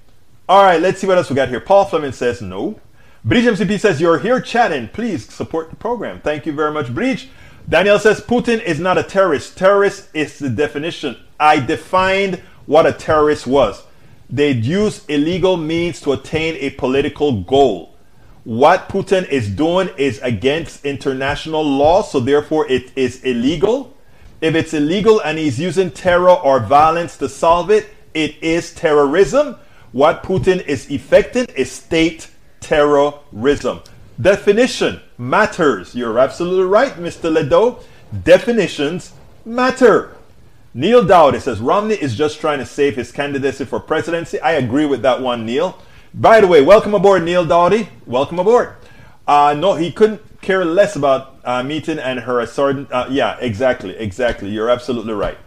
All right, let's see what else we got here. Paul Fleming says no. Breach MCP says, You're here chatting. Please support the program. Thank you very much, Breach. Daniel says, Putin is not a terrorist. Terrorist is the definition. I defined what a terrorist was. They'd use illegal means to attain a political goal. What Putin is doing is against international law, so therefore it is illegal. If it's illegal and he's using terror or violence to solve it, it is terrorism. What Putin is effecting is state terrorism. Definition matters. You're absolutely right, Mr. Ledo. Definitions matter. Neil Dowdy says Romney is just trying to save his candidacy for presidency. I agree with that one, Neil. By the way, welcome aboard, Neil Dowdy. Welcome aboard. Uh, no, he couldn't care less about uh, meeting and her assorted. Uh, yeah, exactly, exactly. You're absolutely right.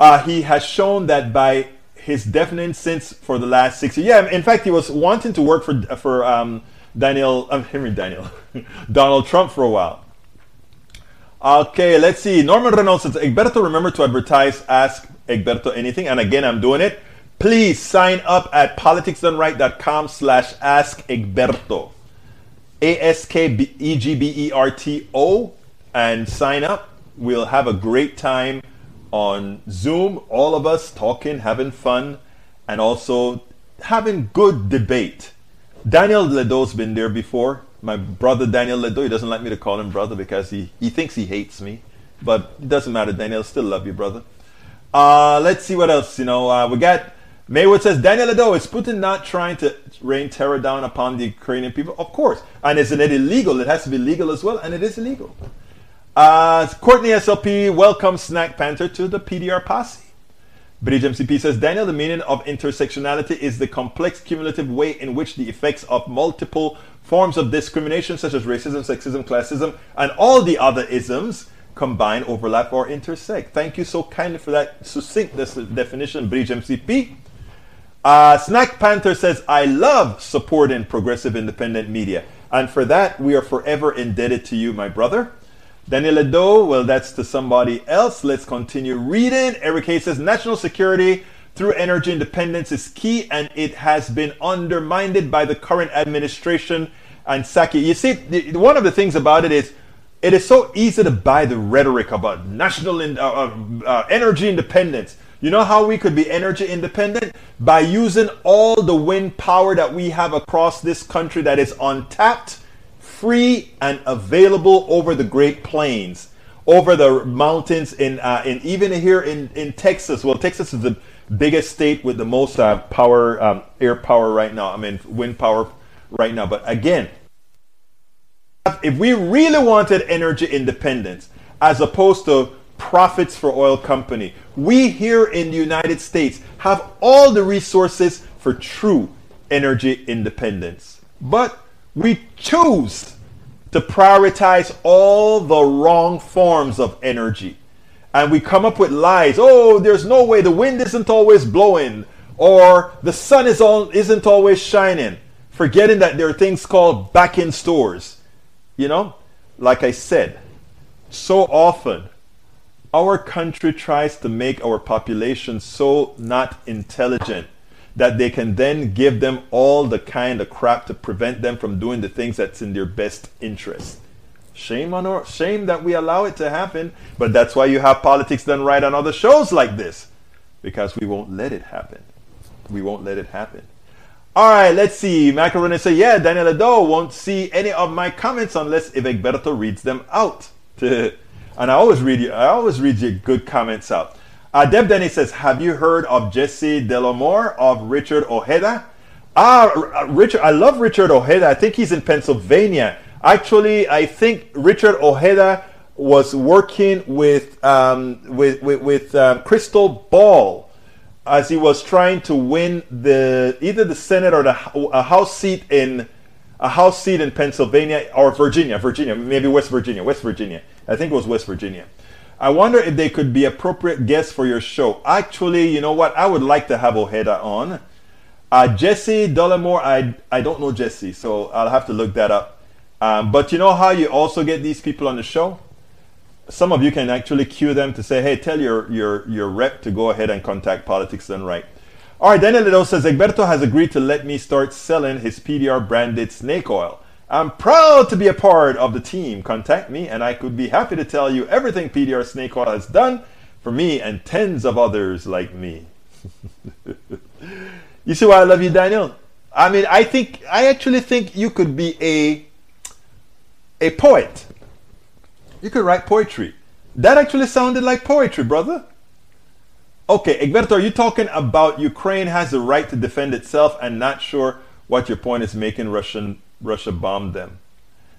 Uh, he has shown that by his deafening since for the last six years. Yeah, in fact, he was wanting to work for for um, Daniel, um, Henry Daniel, Donald Trump for a while. Okay, let's see. Norman Reynolds says, Egberto, remember to advertise Ask Egberto Anything. And again, I'm doing it. Please sign up at politicsdoneright.com slash Ask Egberto. A-S-K-E-G-B-E-R-T-O. And sign up. We'll have a great time on Zoom. All of us talking, having fun, and also having good debate. Daniel Ledo's been there before my brother Daniel Ledo. He doesn't like me to call him brother because he, he thinks he hates me. But it doesn't matter, Daniel. Still love you, brother. Uh, let's see what else. You know, uh, we got Maywood says Daniel Ledo is Putin not trying to rain terror down upon the Ukrainian people? Of course. And isn't it illegal? It has to be legal as well, and it is illegal. Uh, Courtney SLP welcome Snack Panther to the PDR posse. Bridge MCP says Daniel, the meaning of intersectionality is the complex cumulative way in which the effects of multiple forms of discrimination such as racism, sexism, classism, and all the other isms combine, overlap, or intersect. Thank you so kindly for that succinct definition, Bridge MCP. Uh, Snack Panther says, I love supporting progressive independent media. And for that, we are forever indebted to you, my brother. Daniel Ledo, well, that's to somebody else. Let's continue reading. Eric Hayes says national security through energy independence is key and it has been undermined by the current administration and Psaki. You see, one of the things about it is it is so easy to buy the rhetoric about national in, uh, uh, uh, energy independence. You know how we could be energy independent? By using all the wind power that we have across this country that is untapped free and available over the Great Plains, over the mountains, in, uh, in even here in, in Texas. Well, Texas is the biggest state with the most uh, power, um, air power right now. I mean, wind power right now. But again, if we really wanted energy independence, as opposed to profits for oil company, we here in the United States have all the resources for true energy independence. But we choose to prioritize all the wrong forms of energy. And we come up with lies. Oh, there's no way the wind isn't always blowing, or the sun is all, isn't always shining, forgetting that there are things called back in stores. You know, like I said, so often our country tries to make our population so not intelligent that they can then give them all the kind of crap to prevent them from doing the things that's in their best interest. Shame on our shame that we allow it to happen, but that's why you have politics done right on other shows like this. Because we won't let it happen. We won't let it happen. All right, let's see. Macaroni say, yeah, Daniel Ledo won't see any of my comments unless if Egberto reads them out. and I always read you, I always read your good comments out. Uh, Deb Denny says, Have you heard of Jesse Dollemore of Richard Ojeda? Ah, Richard, I love Richard Ojeda. I think he's in Pennsylvania. Actually, I think Richard Ojeda was working with um, with with, with um, Krystal Ball as he was trying to win the either the Senate or the a House seat in a House seat in Pennsylvania or Virginia, Virginia, maybe West Virginia, West Virginia. I think it was West Virginia. I wonder if they could be appropriate guests for your show. Actually, you know what? I would like to have Ojeda on. Uh, Jesse Dollemore, I, I don't know Jesse, so I'll have to look that up. Um, but you know how you also get these people on the show? Some of you can actually cue them to say, hey, tell your, your, your rep to go ahead and contact Politics Done Right. All right, Daniel Lido says, Egberto has agreed to let me start selling his PDR branded snake oil. I'm proud to be a part of the team. Contact me and I could be happy to tell you everything PDR Snake Oil has done for me and tens of others like me. you see why I love you, Daniel? I mean, I think I actually think you could be a a poet. You could write poetry. That actually sounded like poetry, brother. Okay, Egberto, are you talking about Ukraine has the right to defend itself and not sure what your point is making Russian Russia bombed them.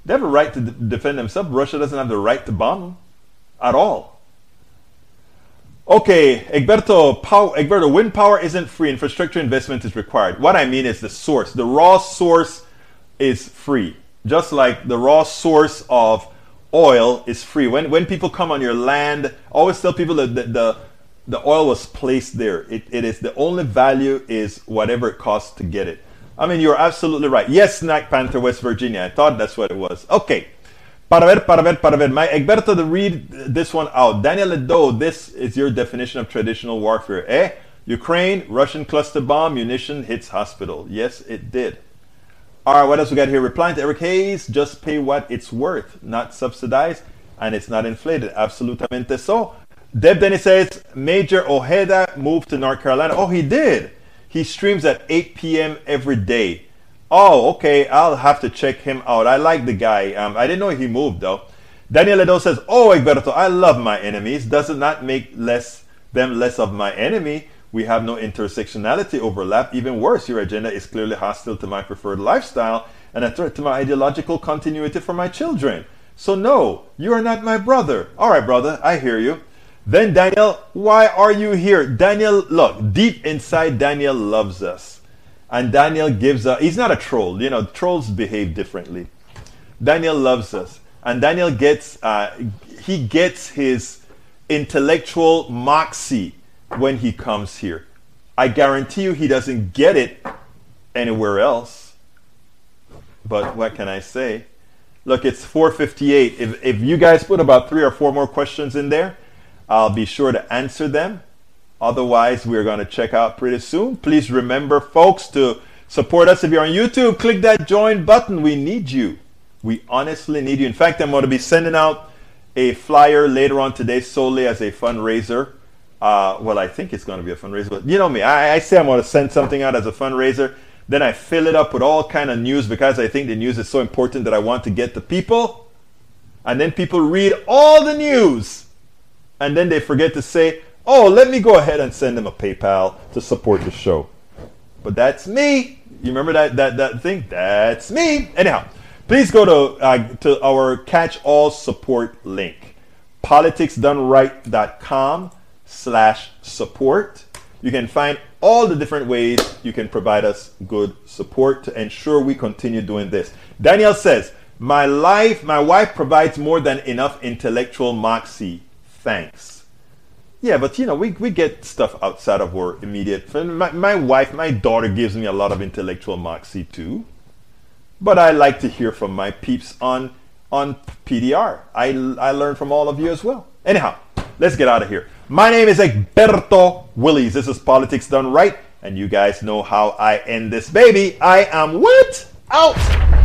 They have a right to defend themselves. Russia doesn't have the right to bomb them at all. Okay, Egberto, power, Egberto, wind power isn't free. Infrastructure investment is required. What I mean is the source. The raw source is free. Just like the raw source of oil is free. When, when people come on your land, always tell people that the, the, the oil was placed there. It, it is the only value is whatever it costs to get it. I mean, you're absolutely right. Yes, Snack Panther, West Virginia. I thought that's what it was. Okay. Para ver, para ver, para ver. My Egberto, to read this one out. Daniel Ledo, this is your definition of traditional warfare. Eh? Ukraine, Russian cluster bomb, munition hits hospital. Yes, it did. All right, what else we got here? Replying to Eric Hayes, just pay what it's worth, not subsidized, and it's not inflated. Absolutamente so. Deb Denny says, Major Ojeda moved to North Carolina. Oh, he did. He streams at 8 p.m. every day. Oh, okay. I'll have to check him out. I like the guy. Um, I didn't know he moved though. Daniel Ledo says, "Oh, Egberto, I love my enemies. Does it not make less them less of my enemy? We have no intersectionality overlap. Even worse, your agenda is clearly hostile to my preferred lifestyle and a threat to my ideological continuity for my children. So no, you are not my brother. All right, brother, I hear you. Then Daniel, why are you here? Daniel, look, deep inside, Daniel loves us. And Daniel gives us, he's not a troll. You know, trolls behave differently. Daniel loves us. And Daniel gets, uh, he gets his intellectual moxie when he comes here. I guarantee you he doesn't get it anywhere else. But what can I say? Look, it's 4:58. If if you guys put about three or four more questions in there, I'll be sure to answer them. Otherwise, we're going to check out pretty soon. Please remember, folks, to support us. If you're on YouTube, click that join button. We need you. We honestly need you. In fact, I'm going to be sending out a flyer later on today solely as a fundraiser. Uh, well, I think it's going to be a fundraiser, but you know me. I, I say I'm going to send something out as a fundraiser. Then I fill it up with all kind of news because I think the news is so important that I want to get to people. And then people read all the news. And then they forget to say, oh, let me go ahead and send them a PayPal to support the show. But that's me. You remember that, that, that thing? That's me. Anyhow, please go to, uh, to our catch all support link politicsdoneright.com slash support. You can find all the different ways you can provide us good support to ensure we continue doing this. Daniel says, My life, my wife provides more than enough intellectual moxie. Thanks. Yeah, but you know, we, we get stuff outside of our immediate. My, my wife, my daughter gives me a lot of intellectual moxie too. But I like to hear from my peeps on on PDR. I, I learn from all of you as well. Anyhow, let's get out of here. My name is Egberto Willies. This is Politics Done Right. And you guys know how I end this baby. I am what? Out!